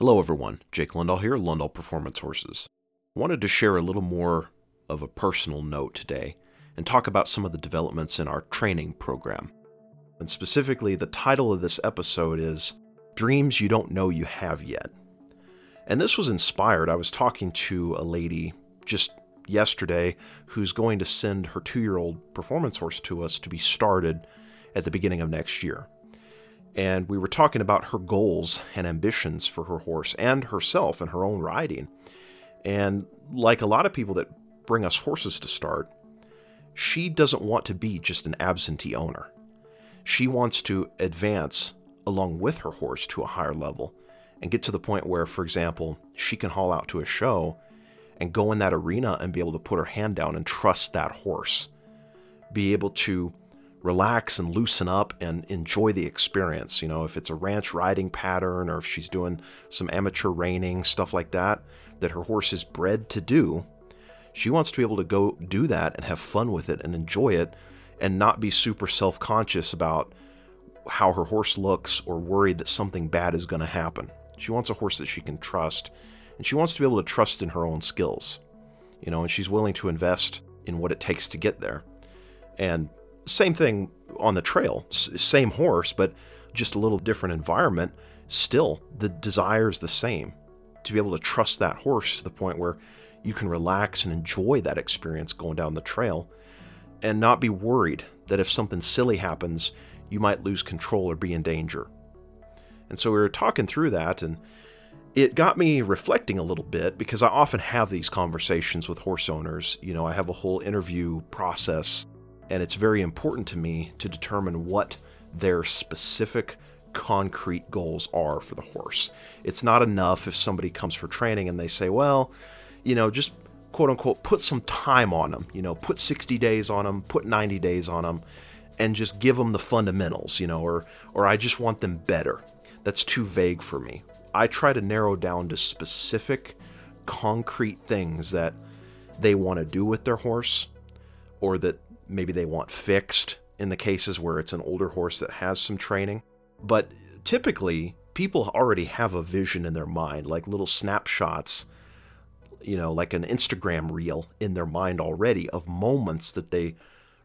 Hello, everyone. Jake Lundahl here, Lundahl Performance Horses. Wanted to share a little more of a personal note today and talk about some of the developments in our training program. And specifically, the title of this episode is Dreams You Don't Know You Have Yet. And this was inspired. I was talking to a lady just yesterday who's going to send her two year old performance horse to us to be started at the beginning of next year and we were talking about her goals and ambitions for her horse and herself and her own riding. And like a lot of people that bring us horses to start, she doesn't want to be just an absentee owner. She wants to advance along with her horse to a higher level and get to the point where, for example, she can haul out to a show and go in that arena and be able to put her hand down and trust that horse. Be able to relax and loosen up and enjoy the experience. You know, if it's a ranch riding pattern or if she's doing some amateur reining, stuff like that, that her horse is bred to do, she wants to be able to go do that and have fun with it and enjoy it and not be super self conscious about how her horse looks or worried that something bad is going to happen. She wants a horse that she can trust and she wants to be able to trust in her own skills. You know, and she's willing to invest in what it takes to get there. And same thing on the trail, same horse, but just a little different environment. Still, the desire is the same to be able to trust that horse to the point where you can relax and enjoy that experience going down the trail and not be worried that if something silly happens, you might lose control or be in danger. And so we were talking through that, and it got me reflecting a little bit because I often have these conversations with horse owners. You know, I have a whole interview process and it's very important to me to determine what their specific concrete goals are for the horse. It's not enough if somebody comes for training and they say, well, you know, just quote unquote put some time on them, you know, put 60 days on them, put 90 days on them and just give them the fundamentals, you know, or or I just want them better. That's too vague for me. I try to narrow down to specific concrete things that they want to do with their horse or that maybe they want fixed in the cases where it's an older horse that has some training. But typically, people already have a vision in their mind, like little snapshots, you know, like an Instagram reel in their mind already of moments that they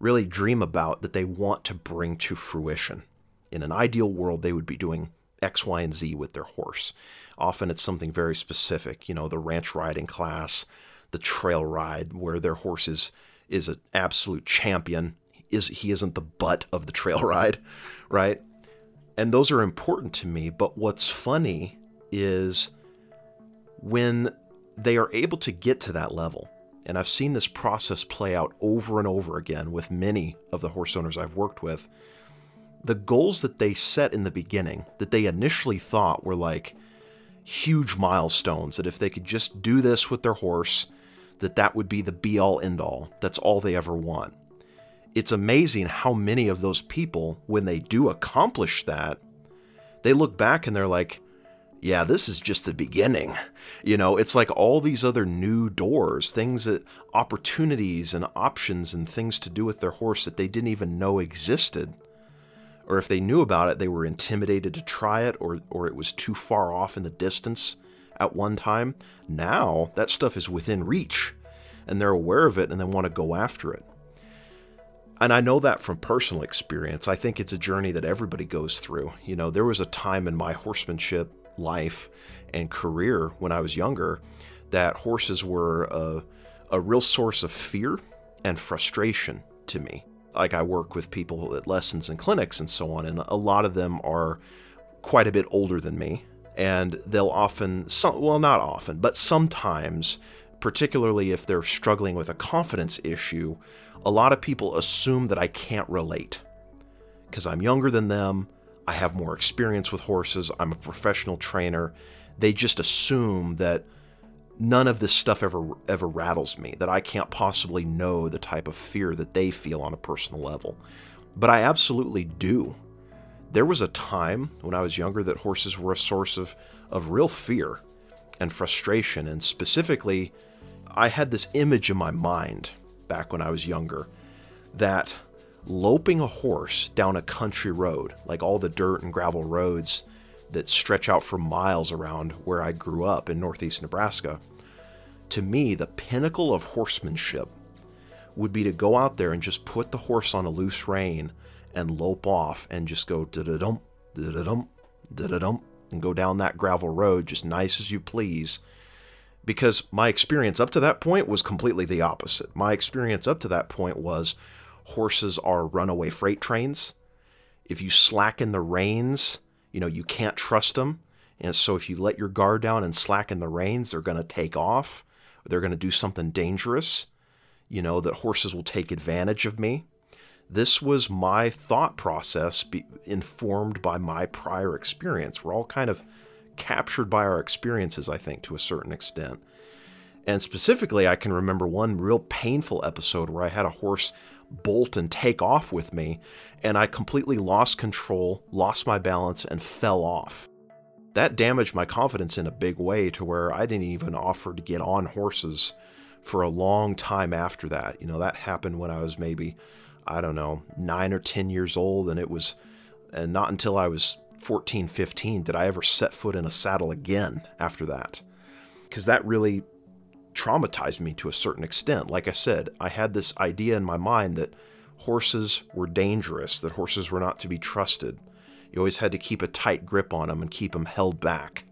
really dream about that they want to bring to fruition. In an ideal world, they would be doing X, Y, and Z with their horse. Often it's something very specific, you know, the ranch riding class, the trail ride, where their horse is an absolute champion. Is he isn't the butt of the trail ride, right? And those are important to me. But what's funny is when they are able to get to that level, and I've seen this process play out over and over again with many of the horse owners I've worked with. The goals that they set in the beginning, that they initially thought were like huge milestones, that if they could just do this with their horse, that that would be the be all end all. That's all they ever want. It's amazing how many of those people, when they do accomplish that, they look back and they're like, yeah, this is just the beginning. You know, it's like all these other new doors, things that opportunities and options and things to do with their horse that they didn't even know existed. Or if they knew about it, they were intimidated to try it or or it was too far off in the distance at one time. Now that stuff is within reach and they're aware of it and they want to go after it. And I know that from personal experience. I think it's a journey that everybody goes through. You know, there was a time in my horsemanship life and career when I was younger that horses were a, a real source of fear and frustration to me. Like I work with people at lessons and clinics and so on, and a lot of them are quite a bit older than me and they'll often, some, well, not often, but sometimes, particularly if they're struggling with a confidence issue, a lot of people assume that I can't relate because I'm younger than them, I have more experience with horses, I'm a professional trainer. They just assume that none of this stuff ever ever rattles me, that I can't possibly know the type of fear that they feel on a personal level. But I absolutely do there was a time when I was younger that horses were a source of, of real fear and frustration. And specifically, I had this image in my mind back when I was younger that loping a horse down a country road, like all the dirt and gravel roads that stretch out for miles around where I grew up in northeast Nebraska. To me, the pinnacle of horsemanship would be to go out there and just put the horse on a loose rein and lope off and just go da da dum, da da dum, da da dum, and go down that gravel road just nice as you please. Because my experience up to that point was completely the opposite. My experience up to that point was horses are runaway freight trains. If you slacken the reins, you know, you can't trust them. And so if you let your guard down and slacken the reins, they're going to take off. They're going to do something dangerous you know, that horses will take advantage of me. This was my thought process, be, informed by my prior experience. We're all kind of captured by our experiences, I think, to a certain extent. And specifically, I can remember one real painful episode where I had a horse bolt and take off with me, and I completely lost control, lost my balance, and fell off. That damaged my confidence in a big way to where I didn't even offer to get on horses for a long time after that. You know, that happened when I was maybe, I don't know, nine or 10 years old. And it was, and not until I was 14, 15 did I ever set foot in a saddle again after that. Because that really traumatized me to a certain extent. Like I said, I had this idea in my mind that horses were dangerous, that horses were not to be trusted. You always had to keep a tight grip on them and keep them held back.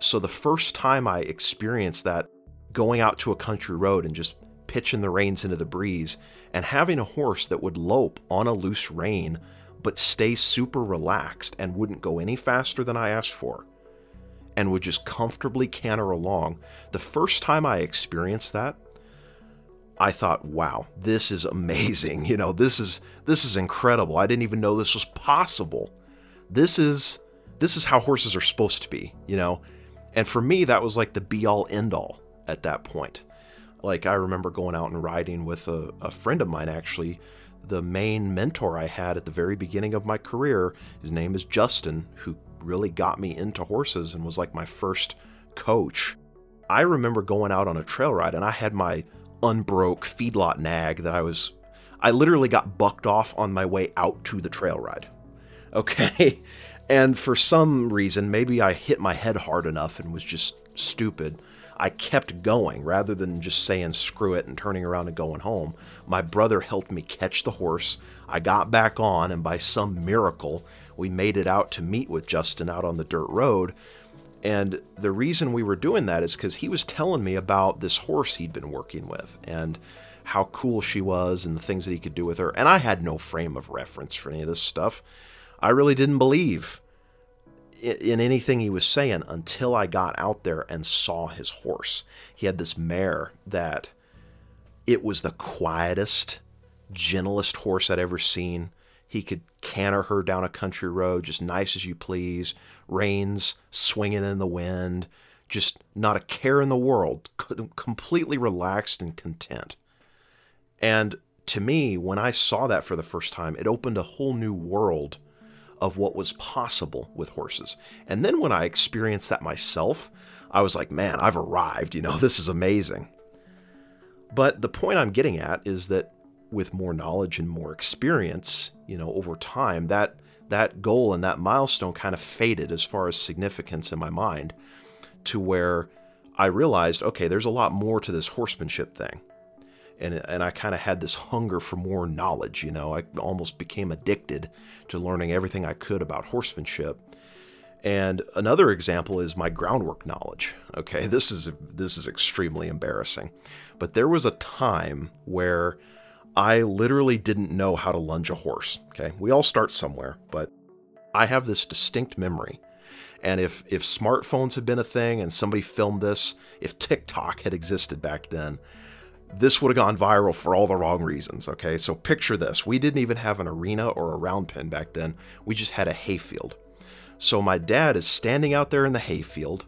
So the first time I experienced that going out to a country road and just pitching the reins into the breeze and having a horse that would lope on a loose rein but stay super relaxed and wouldn't go any faster than I asked for and would just comfortably canter along. The first time I experienced that, I thought, "Wow, this is amazing. You know, this is this is incredible. I didn't even know this was possible. This is this is how horses are supposed to be, you know?" And for me, that was like the be all end all at that point. Like, I remember going out and riding with a, a friend of mine, actually. The main mentor I had at the very beginning of my career, his name is Justin, who really got me into horses and was like my first coach. I remember going out on a trail ride and I had my unbroke feedlot nag that I was I literally got bucked off on my way out to the trail ride. Okay? And for some reason, maybe I hit my head hard enough and was just stupid. I kept going rather than just saying screw it and turning around and going home. My brother helped me catch the horse. I got back on, and by some miracle, we made it out to meet with Justin out on the dirt road. And the reason we were doing that is because he was telling me about this horse he'd been working with and how cool she was and the things that he could do with her. And I had no frame of reference for any of this stuff. I really didn't believe in anything he was saying until I got out there and saw his horse. He had this mare that it was the quietest, gentlest horse I'd ever seen. He could canter her down a country road just nice as you please, reins swinging in the wind, just not a care in the world, completely relaxed and content. And to me, when I saw that for the first time, it opened a whole new world of what was possible with horses. And then when I experienced that myself, I was like, man, I've arrived. You know, this is amazing. But the point I'm getting at is that with more knowledge and more experience, you know, over time, that that goal and that milestone kind of faded as far as significance in my mind to where I realized, okay, there's a lot more to this horsemanship thing and and I kind of had this hunger for more knowledge. You know, I almost became addicted to learning everything I could about horsemanship. And another example is my groundwork knowledge. Okay, this is this is extremely embarrassing, but there was a time where I literally didn't know how to lunge a horse. Okay, we all start somewhere, but I have this distinct memory. And if if smartphones had been a thing and somebody filmed this, if TikTok had existed back then, this would have gone viral for all the wrong reasons. Okay, so picture this: we didn't even have an arena or a round pen back then. We just had a hayfield. So my dad is standing out there in the hayfield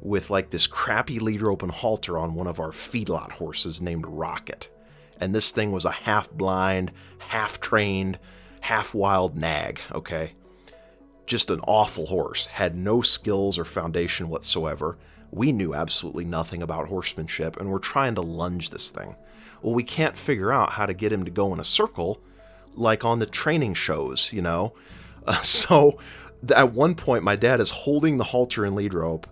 with like this crappy lead rope and halter on one of our feedlot horses named Rocket. And this thing was a half blind, half trained, half wild nag, okay? Just an awful horse, had no skills or foundation whatsoever we knew absolutely nothing about horsemanship and we're trying to lunge this thing. Well, we can't figure out how to get him to go in a circle like on the training shows, you know? Uh, so at one point, my dad is holding the halter and lead rope,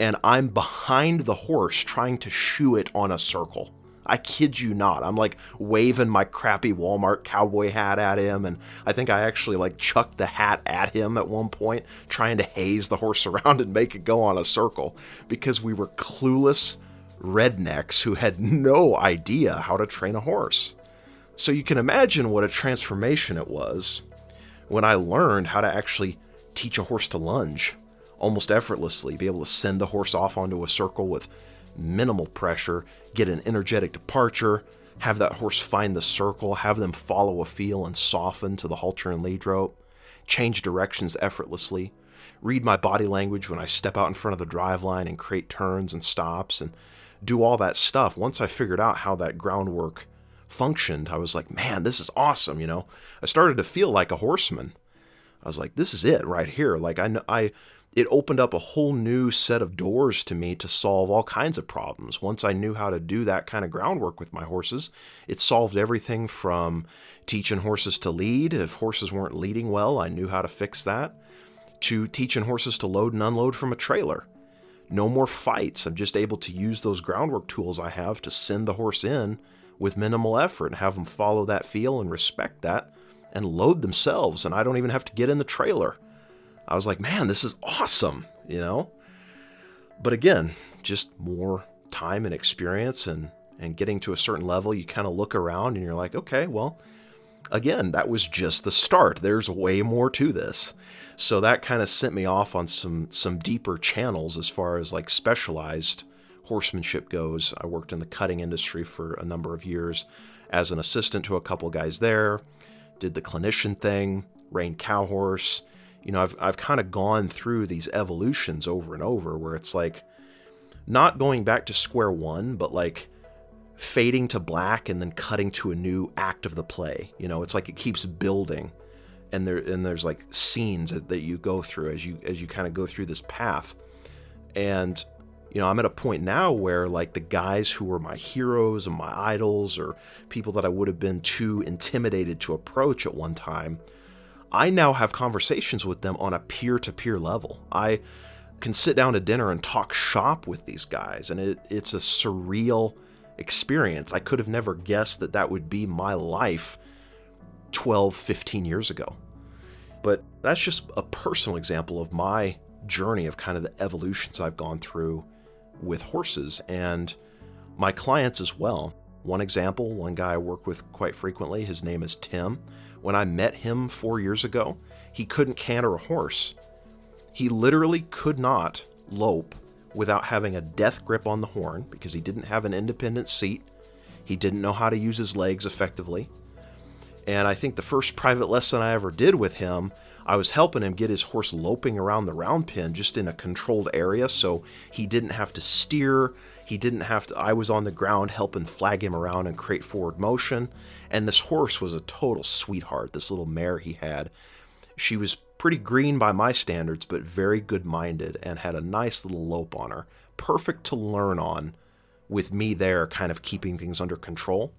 and I'm behind the horse trying to shoo it on a circle. I kid you not. I'm like waving my crappy Walmart cowboy hat at him, and I think I actually like chucked the hat at him at one point, trying to haze the horse around and make it go on a circle because we were clueless rednecks who had no idea how to train a horse. So you can imagine what a transformation it was when I learned how to actually teach a horse to lunge almost effortlessly, be able to send the horse off onto a circle with minimal pressure, get an energetic departure, have that horse find the circle, have them follow a feel and soften to the halter and lead rope, change directions effortlessly, read my body language when I step out in front of the drive line and create turns and stops, and do all that stuff. Once I figured out how that groundwork functioned, I was like, man, this is awesome, you know? I started to feel like a horseman. I was like, this is it right here. Like I know I it opened up a whole new set of doors to me to solve all kinds of problems. Once I knew how to do that kind of groundwork with my horses, it solved everything from teaching horses to lead. If horses weren't leading well, I knew how to fix that, to teaching horses to load and unload from a trailer. No more fights. I'm just able to use those groundwork tools I have to send the horse in with minimal effort and have them follow that feel and respect that and load themselves. And I don't even have to get in the trailer. I was like, man, this is awesome, you know? But again, just more time and experience and, and getting to a certain level, you kind of look around and you're like, okay, well, again, that was just the start. There's way more to this. So that kind of sent me off on some some deeper channels as far as like specialized horsemanship goes. I worked in the cutting industry for a number of years as an assistant to a couple guys there, did the clinician thing, reined cow horse, you know, I've, I've kind of gone through these evolutions over and over where it's like not going back to square one, but like fading to black and then cutting to a new act of the play. You know, it's like it keeps building and there and there's like scenes that you go through as you as you kind of go through this path. And you know, I'm at a point now where like the guys who were my heroes and my idols or people that I would have been too intimidated to approach at one time I now have conversations with them on a peer to peer level. I can sit down to dinner and talk shop with these guys, and it, it's a surreal experience. I could have never guessed that that would be my life 12, 15 years ago. But that's just a personal example of my journey of kind of the evolutions I've gone through with horses and my clients as well. One example, one guy I work with quite frequently, his name is Tim. When I met him four years ago, he couldn't canter a horse. He literally could not lope without having a death grip on the horn because he didn't have an independent seat. He didn't know how to use his legs effectively. And I think the first private lesson I ever did with him, I was helping him get his horse loping around the round pen just in a controlled area so he didn't have to steer. He didn't have to, I was on the ground helping flag him around and create forward motion. And this horse was a total sweetheart, this little mare he had. She was pretty green by my standards, but very good minded and had a nice little lope on her. Perfect to learn on with me there, kind of keeping things under control.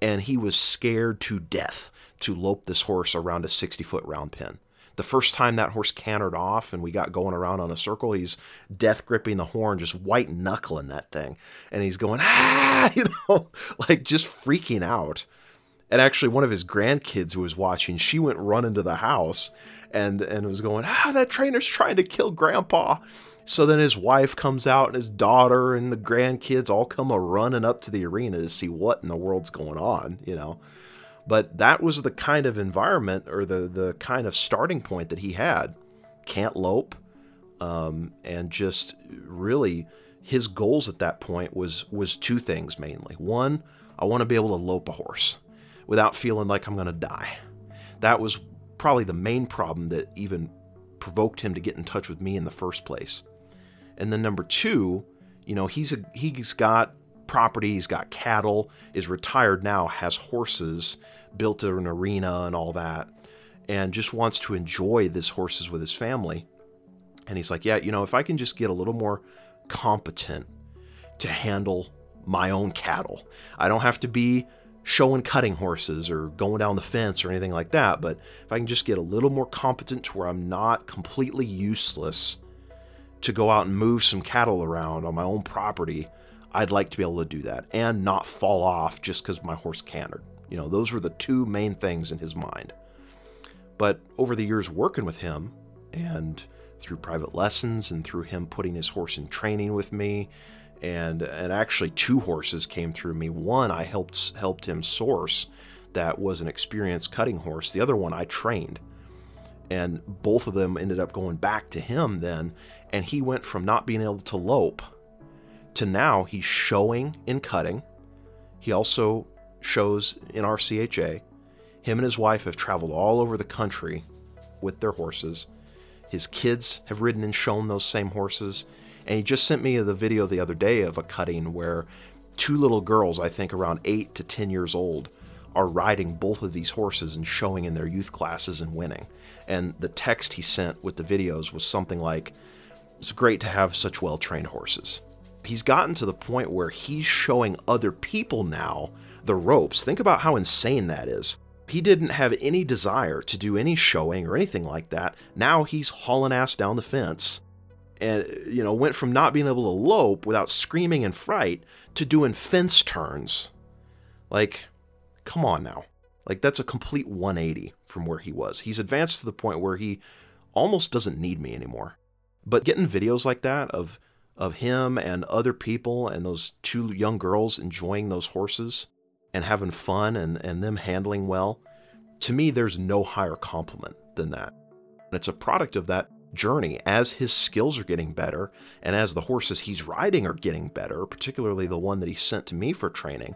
And he was scared to death to lope this horse around a 60 foot round pen. The first time that horse cantered off and we got going around on a circle, he's death gripping the horn, just white knuckling that thing. And he's going, ah, you know, like just freaking out. And actually, one of his grandkids who was watching, she went running to the house and, and was going, ah, that trainer's trying to kill grandpa. So then his wife comes out and his daughter and the grandkids all come a running up to the arena to see what in the world's going on, you know. But that was the kind of environment or the the kind of starting point that he had. Can't lope, um, and just really his goals at that point was was two things mainly. One, I want to be able to lope a horse without feeling like I'm going to die. That was probably the main problem that even provoked him to get in touch with me in the first place. And then number two, you know, he's a, he's got property, he's got cattle, is retired now, has horses, built an arena and all that, and just wants to enjoy this horses with his family. And he's like, yeah, you know, if I can just get a little more competent to handle my own cattle, I don't have to be showing cutting horses or going down the fence or anything like that, but if I can just get a little more competent to where I'm not completely useless to go out and move some cattle around on my own property, I'd like to be able to do that and not fall off just because my horse cantered. You know, those were the two main things in his mind. But over the years working with him and through private lessons and through him putting his horse in training with me and and actually two horses came through me. One I helped helped him source that was an experienced cutting horse. The other one I trained. And both of them ended up going back to him then and he went from not being able to lope to now he's showing in cutting. He also shows in RCHA. Him and his wife have traveled all over the country with their horses. His kids have ridden and shown those same horses. And he just sent me the video the other day of a cutting where two little girls, I think around 8 to 10 years old, are riding both of these horses and showing in their youth classes and winning. And the text he sent with the videos was something like, It's great to have such well trained horses. He's gotten to the point where he's showing other people now the ropes. Think about how insane that is. He didn't have any desire to do any showing or anything like that. Now he's hauling ass down the fence and, you know, went from not being able to lope without screaming in fright to doing fence turns. Like, come on now. Like, that's a complete 180 from where he was. He's advanced to the point where he almost doesn't need me anymore. But getting videos like that of of him and other people and those two young girls enjoying those horses and having fun and, and them handling well, to me, there's no higher compliment than that. And it's a product of that journey as his skills are getting better and as the horses he's riding are getting better, particularly the one that he sent to me for training.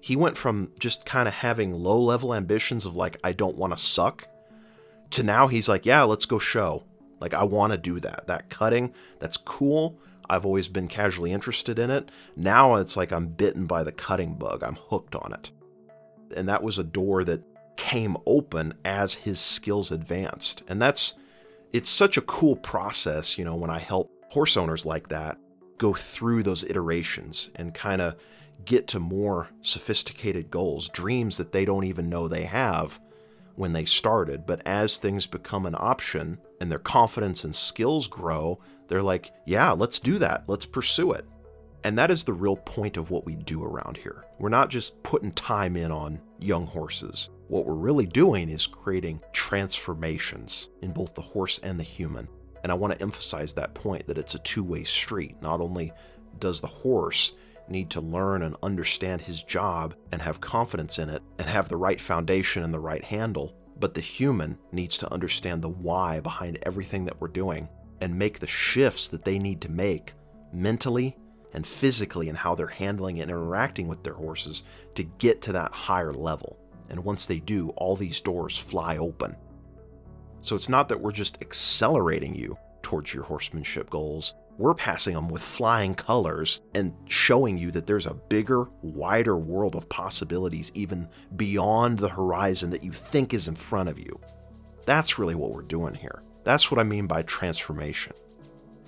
He went from just kind of having low level ambitions of like, I don't want to suck, to now he's like, yeah, let's go show. Like, I want to do that. That cutting, that's cool. I've always been casually interested in it. Now it's like I'm bitten by the cutting bug, I'm hooked on it. And that was a door that came open as his skills advanced. And that's, it's such a cool process, you know, when I help horse owners like that go through those iterations and kind of get to more sophisticated goals, dreams that they don't even know they have when they started. But as things become an option and their confidence and skills grow, they're like, yeah, let's do that. Let's pursue it. And that is the real point of what we do around here. We're not just putting time in on young horses. What we're really doing is creating transformations in both the horse and the human. And I want to emphasize that point that it's a two way street. Not only does the horse need to learn and understand his job and have confidence in it and have the right foundation and the right handle, but the human needs to understand the why behind everything that we're doing and make the shifts that they need to make mentally and physically in how they're handling and interacting with their horses to get to that higher level. And once they do, all these doors fly open. So it's not that we're just accelerating you towards your horsemanship goals, we're passing them with flying colors and showing you that there's a bigger, wider world of possibilities even beyond the horizon that you think is in front of you. That's really what we're doing here. That's what I mean by transformation.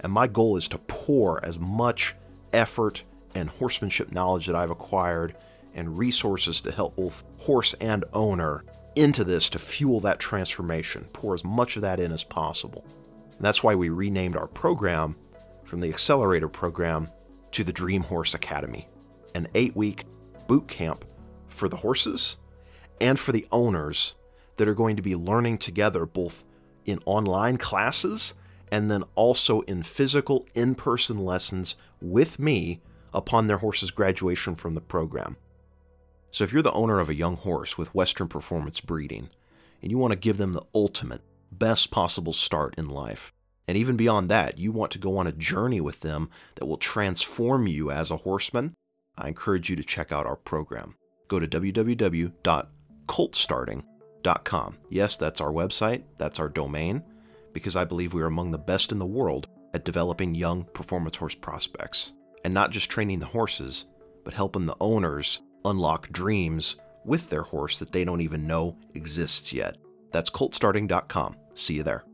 And my goal is to pour as much effort and horsemanship knowledge that I've acquired and resources to help both horse and owner into this to fuel that transformation, pour as much of that in as possible. And that's why we renamed our program from the Accelerator program to the Dream Horse Academy, an eight week boot camp for the horses and for the owners that are going to be learning together both in online classes and then also in physical in person lessons with me upon their horse's graduation from the program. So, if you're the owner of a young horse with Western Performance breeding and you want to give them the ultimate, best possible start in life, and even beyond that, you want to go on a journey with them that will transform you as a horseman, I encourage you to check out our program. Go to www.coltstarting.com Yes, that's our website, that's our domain, because I believe we are among the best in the world at developing young performance horse prospects. And not just training the horses, but helping the owners unlock dreams with their horse that they don't even know exists yet. That's coltstarting.com. See you there.